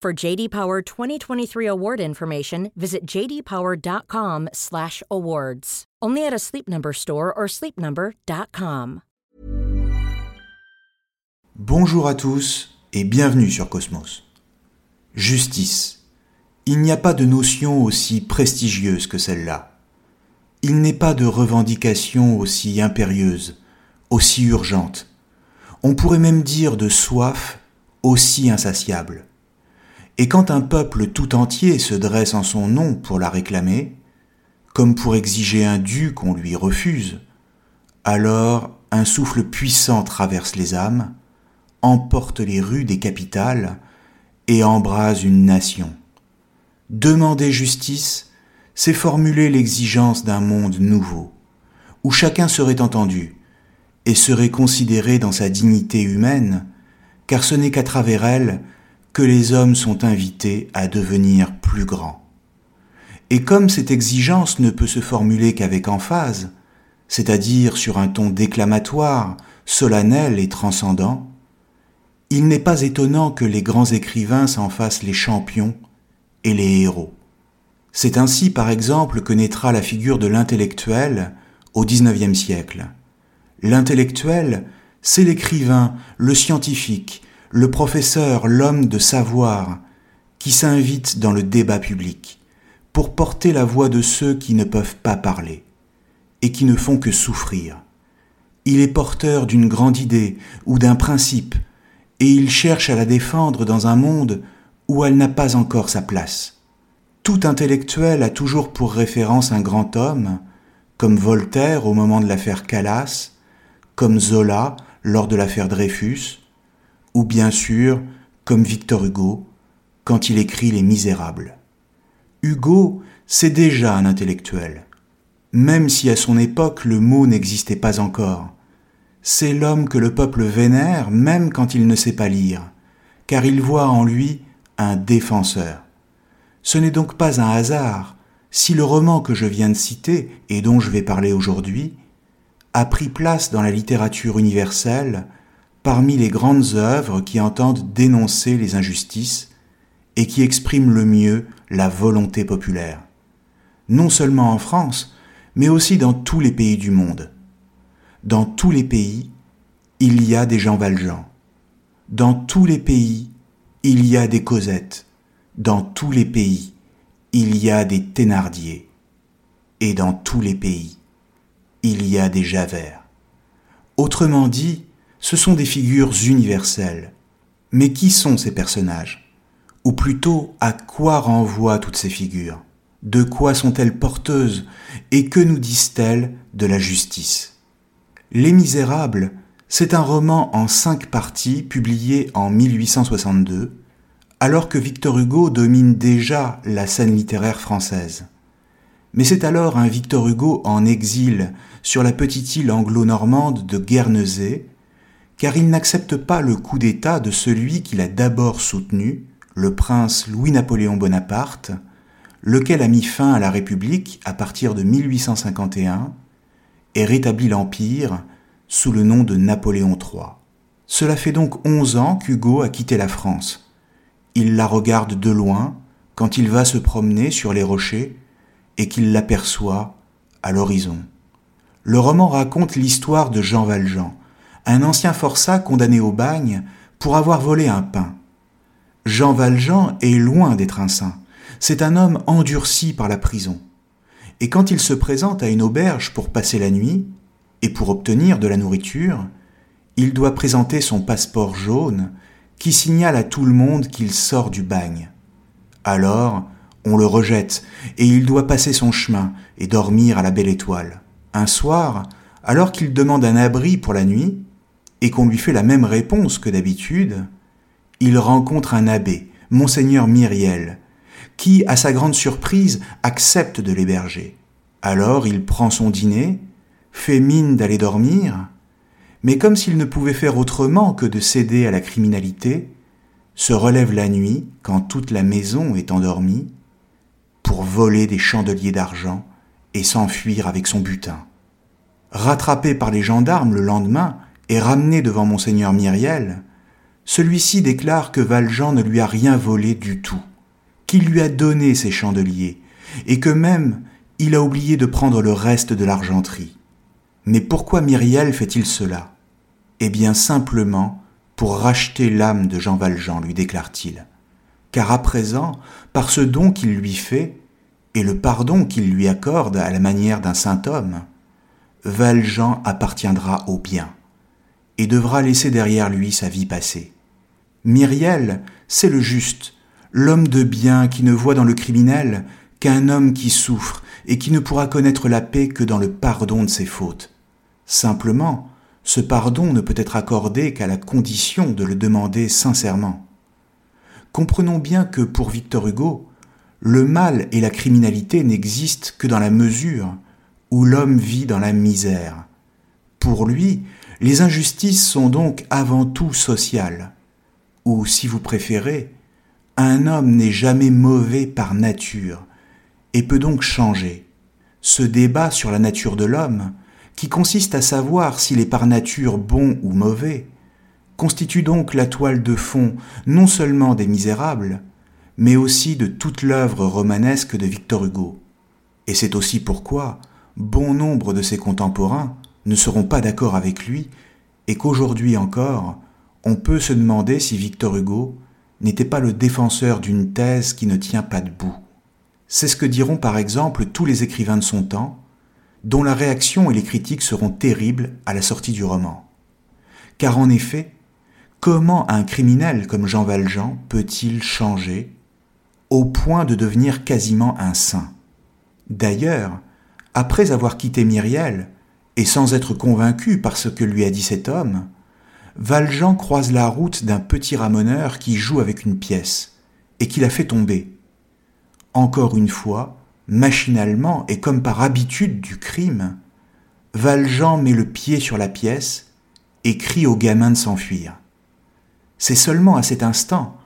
For JD Power 2023 award information, visit jdpower.com/awards. Only at a Sleep Number store or sleepnumber.com. Bonjour à tous et bienvenue sur Cosmos. Justice. Il n'y a pas de notion aussi prestigieuse que celle-là. Il n'est pas de revendication aussi impérieuse, aussi urgente. On pourrait même dire de soif aussi insatiable. Et quand un peuple tout entier se dresse en son nom pour la réclamer, comme pour exiger un dû qu'on lui refuse, alors un souffle puissant traverse les âmes, emporte les rues des capitales et embrase une nation. Demander justice, c'est formuler l'exigence d'un monde nouveau, où chacun serait entendu et serait considéré dans sa dignité humaine, car ce n'est qu'à travers elle que les hommes sont invités à devenir plus grands. Et comme cette exigence ne peut se formuler qu'avec emphase, c'est-à-dire sur un ton déclamatoire, solennel et transcendant, il n'est pas étonnant que les grands écrivains s'en fassent les champions et les héros. C'est ainsi, par exemple, que naîtra la figure de l'intellectuel au XIXe siècle. L'intellectuel, c'est l'écrivain, le scientifique, le professeur, l'homme de savoir, qui s'invite dans le débat public pour porter la voix de ceux qui ne peuvent pas parler et qui ne font que souffrir. Il est porteur d'une grande idée ou d'un principe, et il cherche à la défendre dans un monde où elle n'a pas encore sa place. Tout intellectuel a toujours pour référence un grand homme, comme Voltaire au moment de l'affaire Calas, comme Zola lors de l'affaire Dreyfus, ou bien sûr comme Victor Hugo quand il écrit Les Misérables. Hugo, c'est déjà un intellectuel, même si à son époque le mot n'existait pas encore. C'est l'homme que le peuple vénère même quand il ne sait pas lire, car il voit en lui un défenseur. Ce n'est donc pas un hasard si le roman que je viens de citer et dont je vais parler aujourd'hui a pris place dans la littérature universelle parmi les grandes œuvres qui entendent dénoncer les injustices et qui expriment le mieux la volonté populaire, non seulement en France, mais aussi dans tous les pays du monde. Dans tous les pays, il y a des Jean Valjean. Dans tous les pays, il y a des Cosettes. Dans tous les pays, il y a des Thénardier. Et dans tous les pays, il y a des Javert. Autrement dit, ce sont des figures universelles. Mais qui sont ces personnages? Ou plutôt, à quoi renvoient toutes ces figures? De quoi sont-elles porteuses? Et que nous disent-elles de la justice? Les Misérables, c'est un roman en cinq parties publié en 1862, alors que Victor Hugo domine déjà la scène littéraire française. Mais c'est alors un Victor Hugo en exil sur la petite île anglo-normande de Guernesey, car il n'accepte pas le coup d'État de celui qu'il a d'abord soutenu, le prince Louis-Napoléon Bonaparte, lequel a mis fin à la République à partir de 1851 et rétablit l'Empire sous le nom de Napoléon III. Cela fait donc onze ans qu'Hugo a quitté la France. Il la regarde de loin quand il va se promener sur les rochers et qu'il l'aperçoit à l'horizon. Le roman raconte l'histoire de Jean Valjean, un ancien forçat condamné au bagne pour avoir volé un pain. Jean Valjean est loin d'être un saint. C'est un homme endurci par la prison. Et quand il se présente à une auberge pour passer la nuit, et pour obtenir de la nourriture, il doit présenter son passeport jaune qui signale à tout le monde qu'il sort du bagne. Alors, on le rejette et il doit passer son chemin et dormir à la belle étoile. Un soir, alors qu'il demande un abri pour la nuit, et qu'on lui fait la même réponse que d'habitude, il rencontre un abbé, monseigneur Myriel, qui, à sa grande surprise, accepte de l'héberger. Alors il prend son dîner, fait mine d'aller dormir, mais comme s'il ne pouvait faire autrement que de céder à la criminalité, se relève la nuit, quand toute la maison est endormie, pour voler des chandeliers d'argent et s'enfuir avec son butin. Rattrapé par les gendarmes le lendemain et ramené devant monseigneur Myriel, celui-ci déclare que Valjean ne lui a rien volé du tout, qu'il lui a donné ses chandeliers, et que même il a oublié de prendre le reste de l'argenterie. Mais pourquoi Myriel fait-il cela? Eh bien simplement pour racheter l'âme de Jean Valjean, lui déclare-t-il. Car à présent, par ce don qu'il lui fait, et le pardon qu'il lui accorde à la manière d'un saint homme, Valjean appartiendra au bien, et devra laisser derrière lui sa vie passée. Myriel, c'est le juste, l'homme de bien qui ne voit dans le criminel qu'un homme qui souffre et qui ne pourra connaître la paix que dans le pardon de ses fautes. Simplement, ce pardon ne peut être accordé qu'à la condition de le demander sincèrement. Comprenons bien que pour Victor Hugo, le mal et la criminalité n'existent que dans la mesure où l'homme vit dans la misère. Pour lui, les injustices sont donc avant tout sociales, ou si vous préférez, un homme n'est jamais mauvais par nature, et peut donc changer. Ce débat sur la nature de l'homme, qui consiste à savoir s'il est par nature bon ou mauvais, constitue donc la toile de fond non seulement des Misérables, mais aussi de toute l'œuvre romanesque de Victor Hugo. Et c'est aussi pourquoi bon nombre de ses contemporains ne seront pas d'accord avec lui, et qu'aujourd'hui encore, on peut se demander si Victor Hugo n'était pas le défenseur d'une thèse qui ne tient pas debout. C'est ce que diront par exemple tous les écrivains de son temps, dont la réaction et les critiques seront terribles à la sortie du roman. Car en effet, comment un criminel comme Jean Valjean peut-il changer au point de devenir quasiment un saint? D'ailleurs, après avoir quitté Myriel, et sans être convaincu par ce que lui a dit cet homme, Valjean croise la route d'un petit ramoneur qui joue avec une pièce, et qui la fait tomber. Encore une fois, machinalement et comme par habitude du crime, Valjean met le pied sur la pièce et crie au gamin de s'enfuir. C'est seulement à cet instant,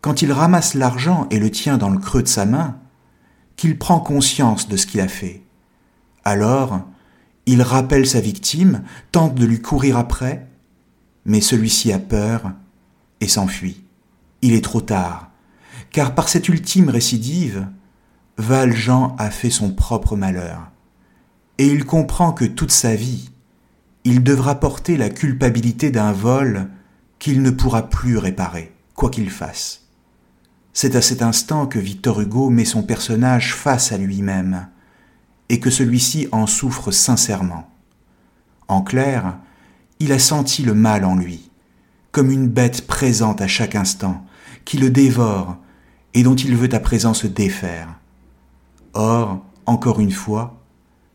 quand il ramasse l'argent et le tient dans le creux de sa main, qu'il prend conscience de ce qu'il a fait. Alors, il rappelle sa victime, tente de lui courir après, mais celui-ci a peur et s'enfuit. Il est trop tard, car par cette ultime récidive, Valjean a fait son propre malheur, et il comprend que toute sa vie, il devra porter la culpabilité d'un vol qu'il ne pourra plus réparer, quoi qu'il fasse. C'est à cet instant que Victor Hugo met son personnage face à lui-même, et que celui-ci en souffre sincèrement. En clair, il a senti le mal en lui, comme une bête présente à chaque instant, qui le dévore et dont il veut à présent se défaire. Or, encore une fois,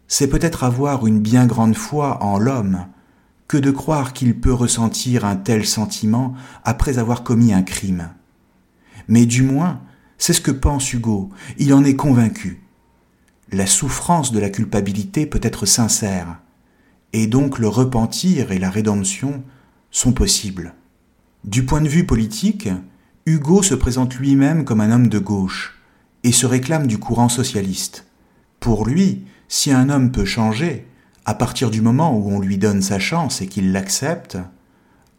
c'est peut-être avoir une bien grande foi en l'homme que de croire qu'il peut ressentir un tel sentiment après avoir commis un crime. Mais du moins, c'est ce que pense Hugo, il en est convaincu. La souffrance de la culpabilité peut être sincère, et donc le repentir et la rédemption sont possibles. Du point de vue politique, Hugo se présente lui-même comme un homme de gauche et se réclame du courant socialiste. Pour lui, si un homme peut changer, à partir du moment où on lui donne sa chance et qu'il l'accepte,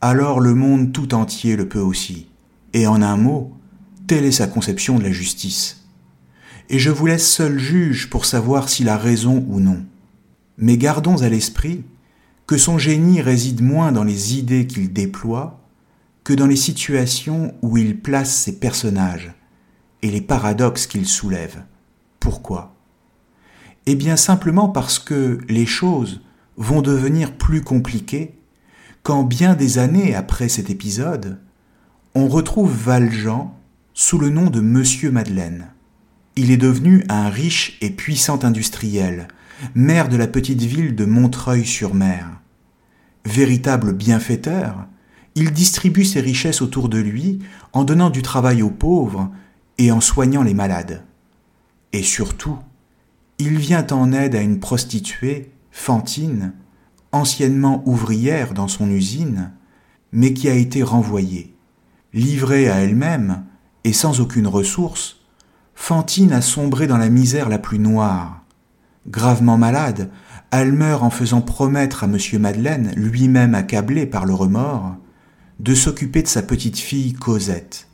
alors le monde tout entier le peut aussi. Et en un mot, telle est sa conception de la justice. Et je vous laisse seul juge pour savoir s'il a raison ou non. Mais gardons à l'esprit que son génie réside moins dans les idées qu'il déploie que dans les situations où il place ses personnages et les paradoxes qu'il soulève. Pourquoi? Eh bien simplement parce que les choses vont devenir plus compliquées quand bien des années après cet épisode, on retrouve Valjean sous le nom de Monsieur Madeleine. Il est devenu un riche et puissant industriel, maire de la petite ville de Montreuil-sur-Mer. Véritable bienfaiteur, il distribue ses richesses autour de lui en donnant du travail aux pauvres et en soignant les malades. Et surtout, il vient en aide à une prostituée, Fantine, anciennement ouvrière dans son usine, mais qui a été renvoyée. Livrée à elle-même et sans aucune ressource, Fantine a sombré dans la misère la plus noire. Gravement malade, elle meurt en faisant promettre à M. Madeleine, lui-même accablé par le remords, de s'occuper de sa petite fille Cosette.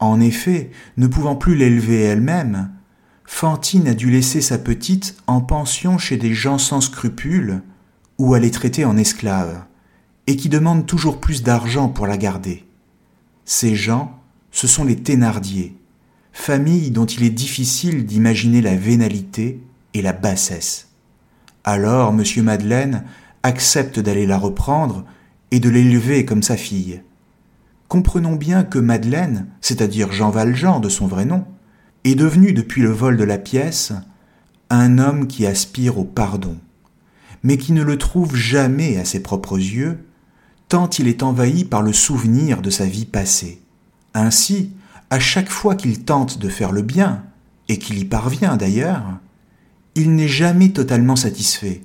En effet, ne pouvant plus l'élever elle-même, Fantine a dû laisser sa petite en pension chez des gens sans scrupules, ou à les traiter en esclaves, et qui demandent toujours plus d'argent pour la garder. Ces gens, ce sont les Thénardier, famille dont il est difficile d'imaginer la vénalité et la bassesse. Alors M. Madeleine accepte d'aller la reprendre et de l'élever comme sa fille. Comprenons bien que Madeleine, c'est-à-dire Jean Valjean de son vrai nom, est devenu depuis le vol de la pièce un homme qui aspire au pardon, mais qui ne le trouve jamais à ses propres yeux, tant il est envahi par le souvenir de sa vie passée. Ainsi, à chaque fois qu'il tente de faire le bien, et qu'il y parvient d'ailleurs, il n'est jamais totalement satisfait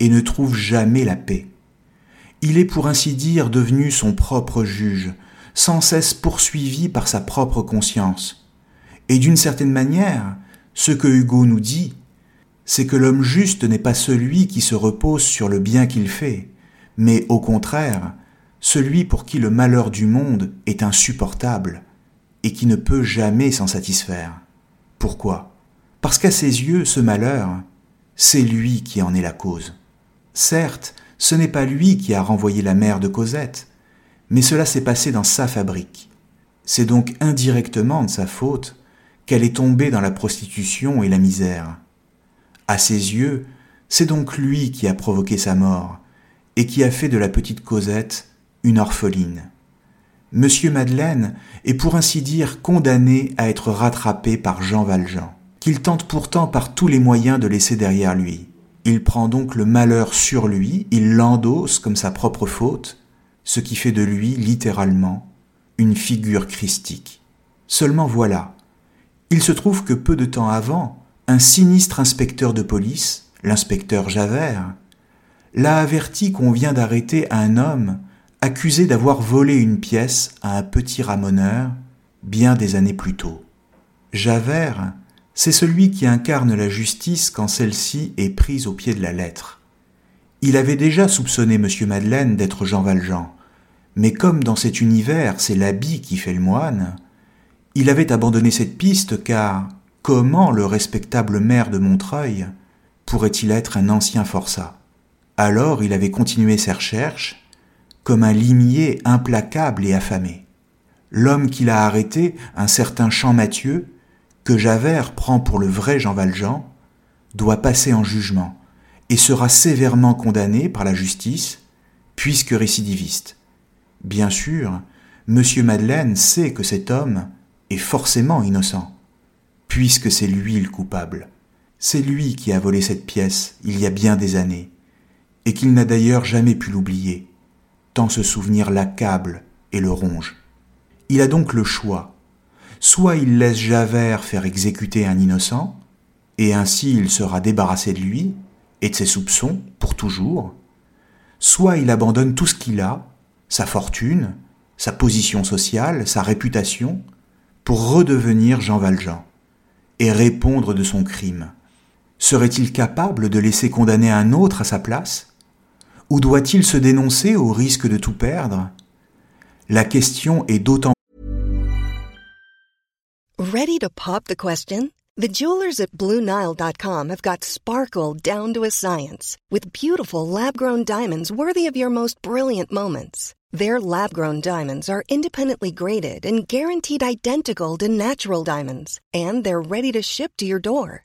et ne trouve jamais la paix. Il est pour ainsi dire devenu son propre juge, sans cesse poursuivi par sa propre conscience. Et d'une certaine manière, ce que Hugo nous dit, c'est que l'homme juste n'est pas celui qui se repose sur le bien qu'il fait, mais au contraire, celui pour qui le malheur du monde est insupportable, et qui ne peut jamais s'en satisfaire. Pourquoi? Parce qu'à ses yeux, ce malheur, c'est lui qui en est la cause. Certes, ce n'est pas lui qui a renvoyé la mère de Cosette, mais cela s'est passé dans sa fabrique. C'est donc indirectement de sa faute qu'elle est tombée dans la prostitution et la misère. À ses yeux, c'est donc lui qui a provoqué sa mort, et qui a fait de la petite Cosette une orpheline. Monsieur Madeleine est pour ainsi dire condamné à être rattrapé par Jean Valjean, qu'il tente pourtant par tous les moyens de laisser derrière lui. Il prend donc le malheur sur lui, il l'endosse comme sa propre faute, ce qui fait de lui, littéralement, une figure christique. Seulement voilà, il se trouve que peu de temps avant, un sinistre inspecteur de police, l'inspecteur Javert, l'a averti qu'on vient d'arrêter un homme accusé d'avoir volé une pièce à un petit ramoneur bien des années plus tôt. Javert, c'est celui qui incarne la justice quand celle-ci est prise au pied de la lettre. Il avait déjà soupçonné M. Madeleine d'être Jean Valjean, mais comme dans cet univers c'est l'habit qui fait le moine, il avait abandonné cette piste car comment le respectable maire de Montreuil pourrait-il être un ancien forçat? Alors il avait continué ses recherches comme un limier implacable et affamé. L'homme qui l'a arrêté, un certain Champmathieu, que Javert prend pour le vrai Jean Valjean, doit passer en jugement et sera sévèrement condamné par la justice, puisque récidiviste. Bien sûr, M. Madeleine sait que cet homme est forcément innocent, puisque c'est lui le coupable. C'est lui qui a volé cette pièce il y a bien des années, et qu'il n'a d'ailleurs jamais pu l'oublier tant ce souvenir l'accable et le ronge. Il a donc le choix. Soit il laisse Javert faire exécuter un innocent, et ainsi il sera débarrassé de lui et de ses soupçons pour toujours, soit il abandonne tout ce qu'il a, sa fortune, sa position sociale, sa réputation, pour redevenir Jean Valjean et répondre de son crime. Serait-il capable de laisser condamner un autre à sa place? Ou doit-il se dénoncer au risque de tout perdre? La question est d'autant Ready to pop the question? The jewelers at BlueNile.com have got sparkle down to a science with beautiful lab-grown diamonds worthy of your most brilliant moments. Their lab grown diamonds are independently graded and guaranteed identical to natural diamonds, and they're ready to ship to your door.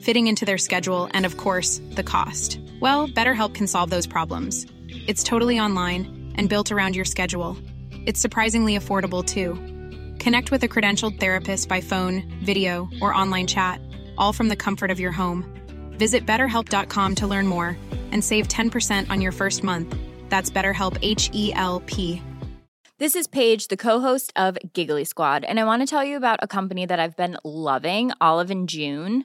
fitting into their schedule, and of course, the cost. Well, BetterHelp can solve those problems. It's totally online and built around your schedule. It's surprisingly affordable too. Connect with a credentialed therapist by phone, video, or online chat, all from the comfort of your home. Visit betterhelp.com to learn more and save 10% on your first month. That's BetterHelp H E L P. This is Paige, the co-host of Giggly Squad, and I want to tell you about a company that I've been loving, Olive and June.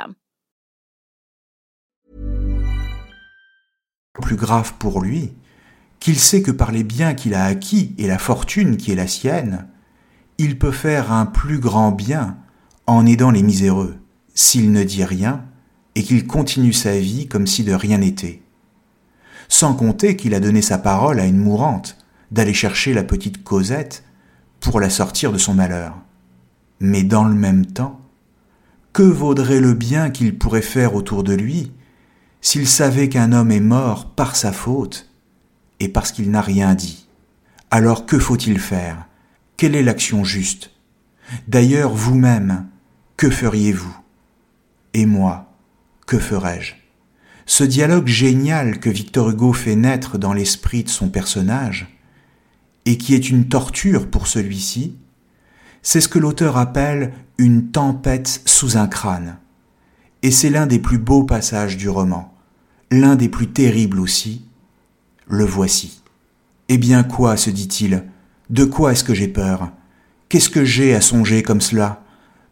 Plus grave pour lui, qu'il sait que par les biens qu'il a acquis et la fortune qui est la sienne, il peut faire un plus grand bien en aidant les miséreux, s'il ne dit rien et qu'il continue sa vie comme si de rien n'était. Sans compter qu'il a donné sa parole à une mourante d'aller chercher la petite Cosette pour la sortir de son malheur. Mais dans le même temps, que vaudrait le bien qu'il pourrait faire autour de lui s'il savait qu'un homme est mort par sa faute et parce qu'il n'a rien dit? Alors que faut-il faire? Quelle est l'action juste? D'ailleurs, vous-même, que feriez-vous? Et moi, que ferais-je Ce dialogue génial que Victor Hugo fait naître dans l'esprit de son personnage, et qui est une torture pour celui-ci, c'est ce que l'auteur appelle une tempête sous un crâne. Et c'est l'un des plus beaux passages du roman, l'un des plus terribles aussi. Le voici. Eh bien quoi, se dit-il, de quoi est-ce que j'ai peur? Qu'est-ce que j'ai à songer comme cela?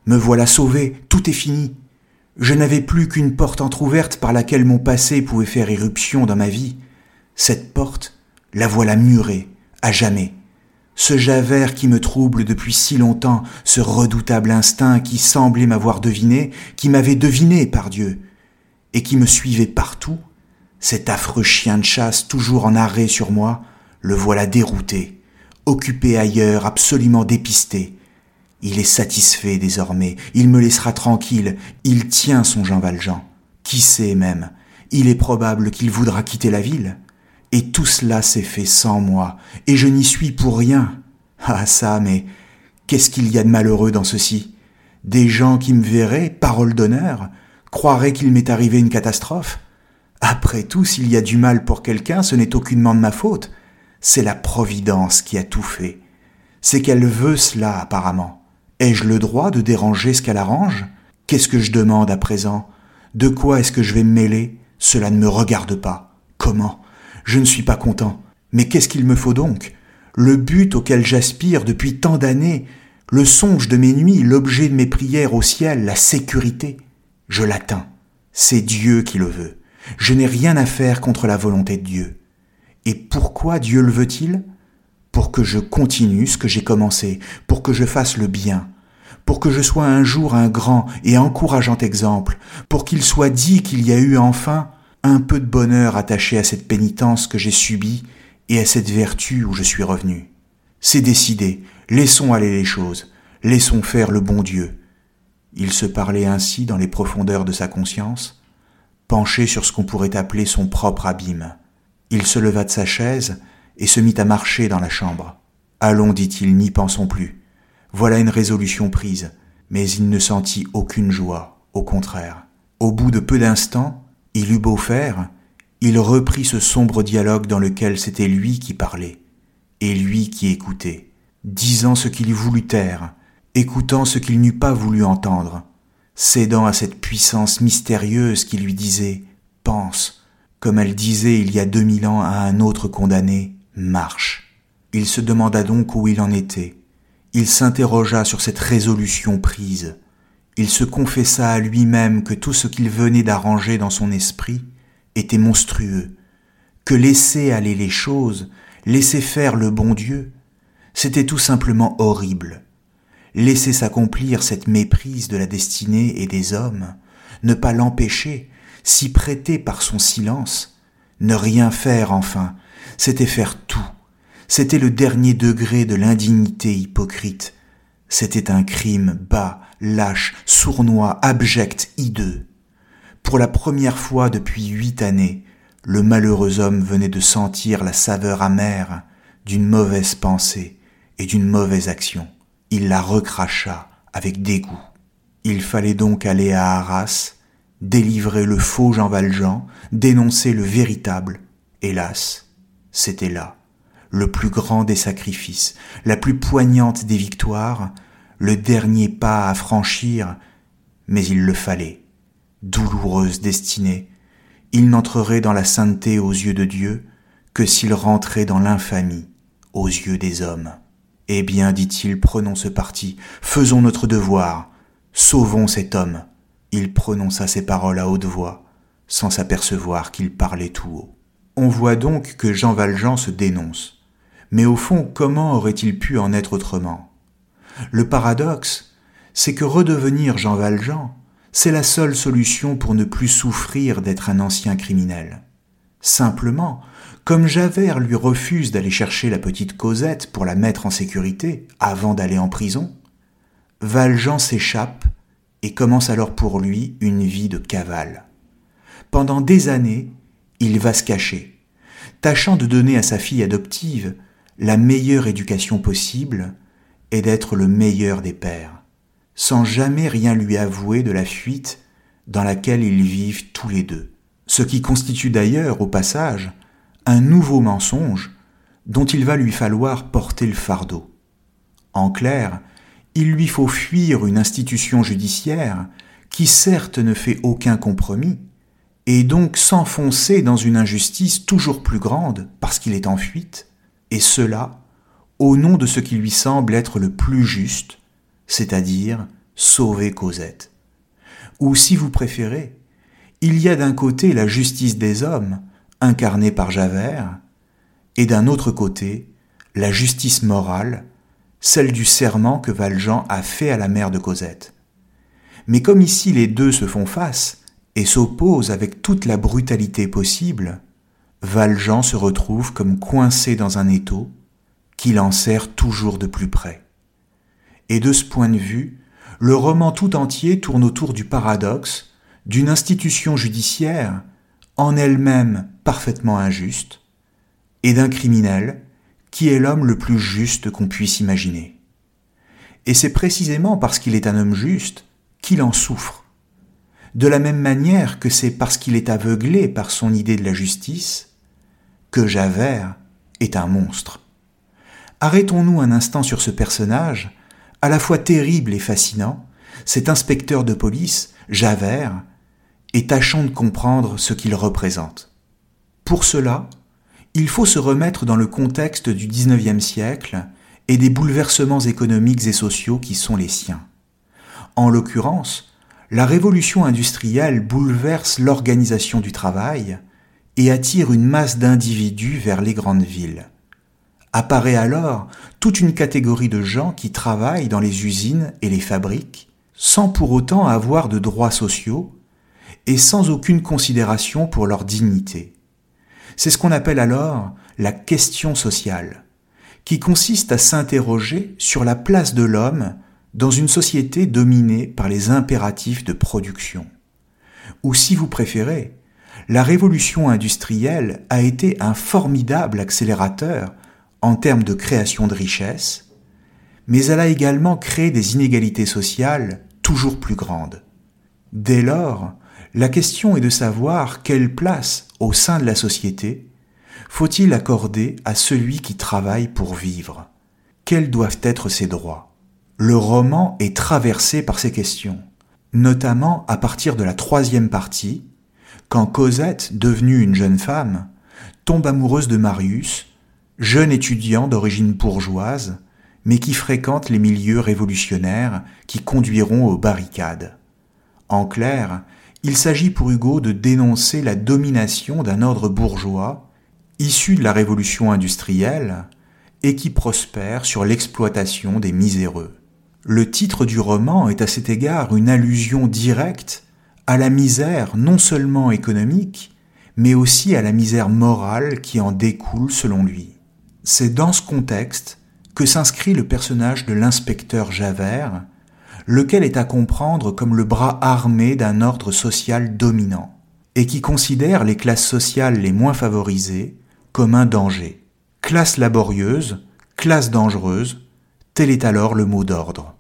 Me voilà sauvé, tout est fini. Je n'avais plus qu'une porte entr'ouverte par laquelle mon passé pouvait faire irruption dans ma vie. Cette porte, la voilà murée, à jamais ce Javert qui me trouble depuis si longtemps, ce redoutable instinct qui semblait m'avoir deviné, qui m'avait deviné par Dieu, et qui me suivait partout, cet affreux chien de chasse toujours en arrêt sur moi, le voilà dérouté, occupé ailleurs, absolument dépisté. Il est satisfait désormais, il me laissera tranquille, il tient son Jean Valjean. Qui sait même, il est probable qu'il voudra quitter la ville. Et tout cela s'est fait sans moi, et je n'y suis pour rien. Ah ça, mais qu'est-ce qu'il y a de malheureux dans ceci? Des gens qui me verraient, parole d'honneur, croiraient qu'il m'est arrivé une catastrophe? Après tout, s'il y a du mal pour quelqu'un, ce n'est aucunement de ma faute. C'est la Providence qui a tout fait. C'est qu'elle veut cela, apparemment. Ai-je le droit de déranger ce qu'elle arrange? Qu'est-ce que je demande à présent? De quoi est-ce que je vais me mêler? Cela ne me regarde pas. Comment? Je ne suis pas content. Mais qu'est-ce qu'il me faut donc? Le but auquel j'aspire depuis tant d'années, le songe de mes nuits, l'objet de mes prières au ciel, la sécurité, je l'atteins. C'est Dieu qui le veut. Je n'ai rien à faire contre la volonté de Dieu. Et pourquoi Dieu le veut-il? Pour que je continue ce que j'ai commencé, pour que je fasse le bien, pour que je sois un jour un grand et encourageant exemple, pour qu'il soit dit qu'il y a eu enfin un peu de bonheur attaché à cette pénitence que j'ai subie et à cette vertu où je suis revenu. C'est décidé, laissons aller les choses, laissons faire le bon Dieu. Il se parlait ainsi dans les profondeurs de sa conscience, penché sur ce qu'on pourrait appeler son propre abîme. Il se leva de sa chaise et se mit à marcher dans la chambre. Allons, dit-il, n'y pensons plus. Voilà une résolution prise, mais il ne sentit aucune joie, au contraire. Au bout de peu d'instants, il eut beau faire, il reprit ce sombre dialogue dans lequel c'était lui qui parlait, et lui qui écoutait, disant ce qu'il voulut taire, écoutant ce qu'il n'eût pas voulu entendre, cédant à cette puissance mystérieuse qui lui disait Pense, comme elle disait il y a deux mille ans à un autre condamné, marche. Il se demanda donc où il en était. Il s'interrogea sur cette résolution prise. Il se confessa à lui-même que tout ce qu'il venait d'arranger dans son esprit était monstrueux, que laisser aller les choses, laisser faire le bon Dieu, c'était tout simplement horrible. Laisser s'accomplir cette méprise de la destinée et des hommes, ne pas l'empêcher, s'y prêter par son silence, ne rien faire enfin, c'était faire tout. C'était le dernier degré de l'indignité hypocrite. C'était un crime bas, lâche, sournois, abject, hideux. Pour la première fois depuis huit années, le malheureux homme venait de sentir la saveur amère d'une mauvaise pensée et d'une mauvaise action. Il la recracha avec dégoût. Il fallait donc aller à Arras, délivrer le faux Jean Valjean, dénoncer le véritable. Hélas, c'était là, le plus grand des sacrifices, la plus poignante des victoires, le dernier pas à franchir, mais il le fallait. Douloureuse destinée, il n'entrerait dans la sainteté aux yeux de Dieu que s'il rentrait dans l'infamie aux yeux des hommes. Eh bien, dit-il, prenons ce parti, faisons notre devoir, sauvons cet homme. Il prononça ces paroles à haute voix, sans s'apercevoir qu'il parlait tout haut. On voit donc que Jean Valjean se dénonce. Mais au fond, comment aurait-il pu en être autrement? Le paradoxe, c'est que redevenir Jean Valjean, c'est la seule solution pour ne plus souffrir d'être un ancien criminel. Simplement, comme Javert lui refuse d'aller chercher la petite Cosette pour la mettre en sécurité avant d'aller en prison, Valjean s'échappe et commence alors pour lui une vie de cavale. Pendant des années, il va se cacher, tâchant de donner à sa fille adoptive la meilleure éducation possible et d'être le meilleur des pères, sans jamais rien lui avouer de la fuite dans laquelle ils vivent tous les deux. Ce qui constitue d'ailleurs, au passage, un nouveau mensonge dont il va lui falloir porter le fardeau. En clair, il lui faut fuir une institution judiciaire qui certes ne fait aucun compromis, et donc s'enfoncer dans une injustice toujours plus grande parce qu'il est en fuite, et cela au nom de ce qui lui semble être le plus juste, c'est-à-dire sauver Cosette. Ou si vous préférez, il y a d'un côté la justice des hommes, incarnée par Javert, et d'un autre côté la justice morale, celle du serment que Valjean a fait à la mère de Cosette. Mais comme ici les deux se font face, et s'oppose avec toute la brutalité possible, Valjean se retrouve comme coincé dans un étau qu'il en serre toujours de plus près. Et de ce point de vue, le roman tout entier tourne autour du paradoxe d'une institution judiciaire en elle-même parfaitement injuste, et d'un criminel qui est l'homme le plus juste qu'on puisse imaginer. Et c'est précisément parce qu'il est un homme juste qu'il en souffre de la même manière que c'est parce qu'il est aveuglé par son idée de la justice que Javert est un monstre. Arrêtons-nous un instant sur ce personnage, à la fois terrible et fascinant, cet inspecteur de police, Javert, et tâchons de comprendre ce qu'il représente. Pour cela, il faut se remettre dans le contexte du XIXe siècle et des bouleversements économiques et sociaux qui sont les siens. En l'occurrence, la révolution industrielle bouleverse l'organisation du travail et attire une masse d'individus vers les grandes villes. Apparaît alors toute une catégorie de gens qui travaillent dans les usines et les fabriques sans pour autant avoir de droits sociaux et sans aucune considération pour leur dignité. C'est ce qu'on appelle alors la question sociale, qui consiste à s'interroger sur la place de l'homme dans une société dominée par les impératifs de production. Ou si vous préférez, la révolution industrielle a été un formidable accélérateur en termes de création de richesses, mais elle a également créé des inégalités sociales toujours plus grandes. Dès lors, la question est de savoir quelle place au sein de la société faut-il accorder à celui qui travaille pour vivre Quels doivent être ses droits? Le roman est traversé par ces questions, notamment à partir de la troisième partie, quand Cosette, devenue une jeune femme, tombe amoureuse de Marius, jeune étudiant d'origine bourgeoise, mais qui fréquente les milieux révolutionnaires qui conduiront aux barricades. En clair, il s'agit pour Hugo de dénoncer la domination d'un ordre bourgeois, issu de la révolution industrielle, et qui prospère sur l'exploitation des miséreux. Le titre du roman est à cet égard une allusion directe à la misère non seulement économique, mais aussi à la misère morale qui en découle selon lui. C'est dans ce contexte que s'inscrit le personnage de l'inspecteur Javert, lequel est à comprendre comme le bras armé d'un ordre social dominant, et qui considère les classes sociales les moins favorisées comme un danger. Classe laborieuse, classe dangereuse, tel est alors le mot d'ordre.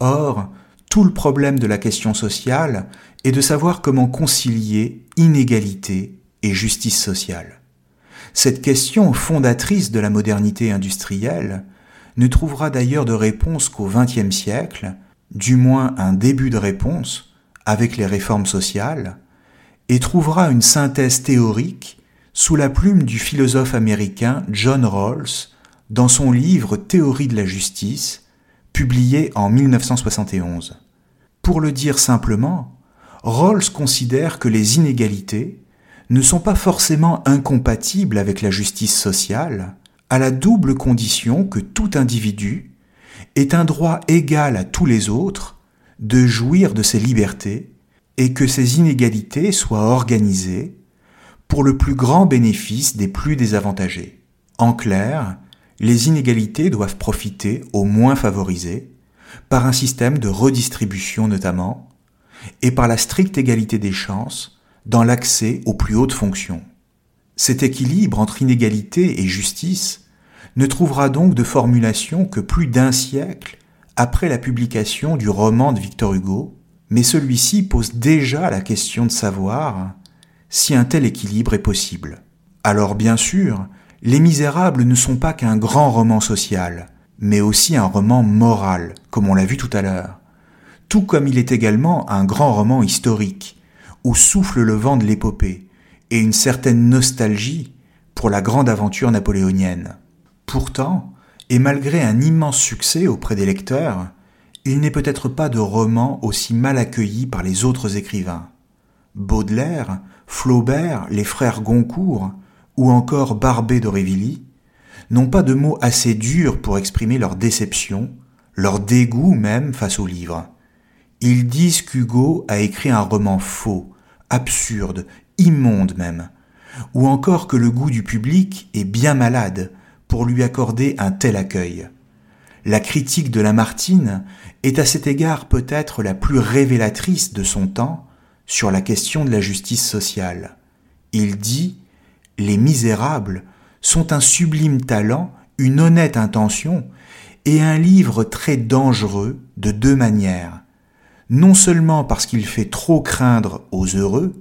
Or, tout le problème de la question sociale est de savoir comment concilier inégalité et justice sociale. Cette question fondatrice de la modernité industrielle ne trouvera d'ailleurs de réponse qu'au XXe siècle, du moins un début de réponse avec les réformes sociales, et trouvera une synthèse théorique sous la plume du philosophe américain John Rawls dans son livre Théorie de la justice, publié en 1971. Pour le dire simplement, Rawls considère que les inégalités ne sont pas forcément incompatibles avec la justice sociale, à la double condition que tout individu ait un droit égal à tous les autres de jouir de ses libertés et que ces inégalités soient organisées pour le plus grand bénéfice des plus désavantagés. En clair, les inégalités doivent profiter aux moins favorisés par un système de redistribution notamment, et par la stricte égalité des chances dans l'accès aux plus hautes fonctions. Cet équilibre entre inégalité et justice ne trouvera donc de formulation que plus d'un siècle après la publication du roman de Victor Hugo, mais celui-ci pose déjà la question de savoir si un tel équilibre est possible. Alors bien sûr, Les Misérables ne sont pas qu'un grand roman social, mais aussi un roman moral, comme on l'a vu tout à l'heure. Tout comme il est également un grand roman historique, où souffle le vent de l'épopée, et une certaine nostalgie pour la grande aventure napoléonienne. Pourtant, et malgré un immense succès auprès des lecteurs, il n'est peut-être pas de roman aussi mal accueilli par les autres écrivains. Baudelaire, Flaubert, les frères Goncourt, ou encore Barbé d'Aurevilly, n'ont pas de mots assez durs pour exprimer leur déception, leur dégoût même face au livre. Ils disent qu'Hugo a écrit un roman faux, absurde, immonde même, ou encore que le goût du public est bien malade pour lui accorder un tel accueil. La critique de Lamartine est à cet égard peut-être la plus révélatrice de son temps sur la question de la justice sociale. Il dit Les misérables sont un sublime talent, une honnête intention et un livre très dangereux de deux manières. Non seulement parce qu'il fait trop craindre aux heureux,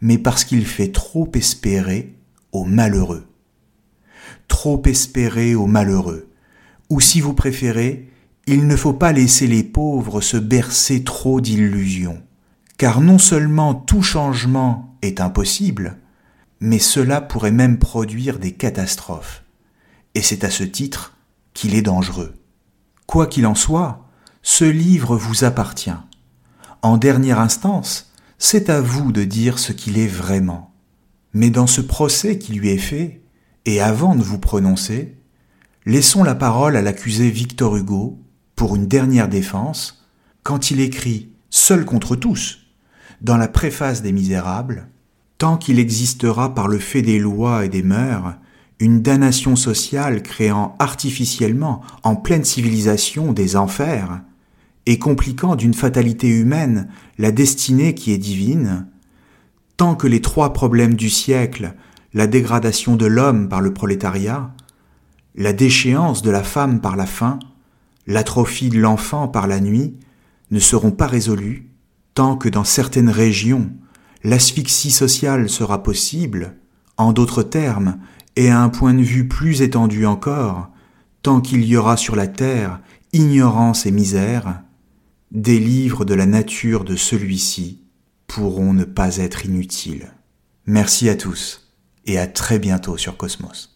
mais parce qu'il fait trop espérer aux malheureux. Trop espérer aux malheureux. Ou si vous préférez, il ne faut pas laisser les pauvres se bercer trop d'illusions, car non seulement tout changement est impossible, mais cela pourrait même produire des catastrophes. Et c'est à ce titre qu'il est dangereux. Quoi qu'il en soit, ce livre vous appartient. En dernière instance, c'est à vous de dire ce qu'il est vraiment. Mais dans ce procès qui lui est fait, et avant de vous prononcer, Laissons la parole à l'accusé Victor Hugo pour une dernière défense quand il écrit Seul contre tous dans la préface des Misérables Tant qu'il existera par le fait des lois et des mœurs une damnation sociale créant artificiellement en pleine civilisation des enfers et compliquant d'une fatalité humaine la destinée qui est divine, tant que les trois problèmes du siècle, la dégradation de l'homme par le prolétariat, la déchéance de la femme par la faim, l'atrophie de l'enfant par la nuit, ne seront pas résolus, tant que dans certaines régions, l'asphyxie sociale sera possible, en d'autres termes, et à un point de vue plus étendu encore, tant qu'il y aura sur la terre ignorance et misère, des livres de la nature de celui-ci pourront ne pas être inutiles. Merci à tous et à très bientôt sur Cosmos.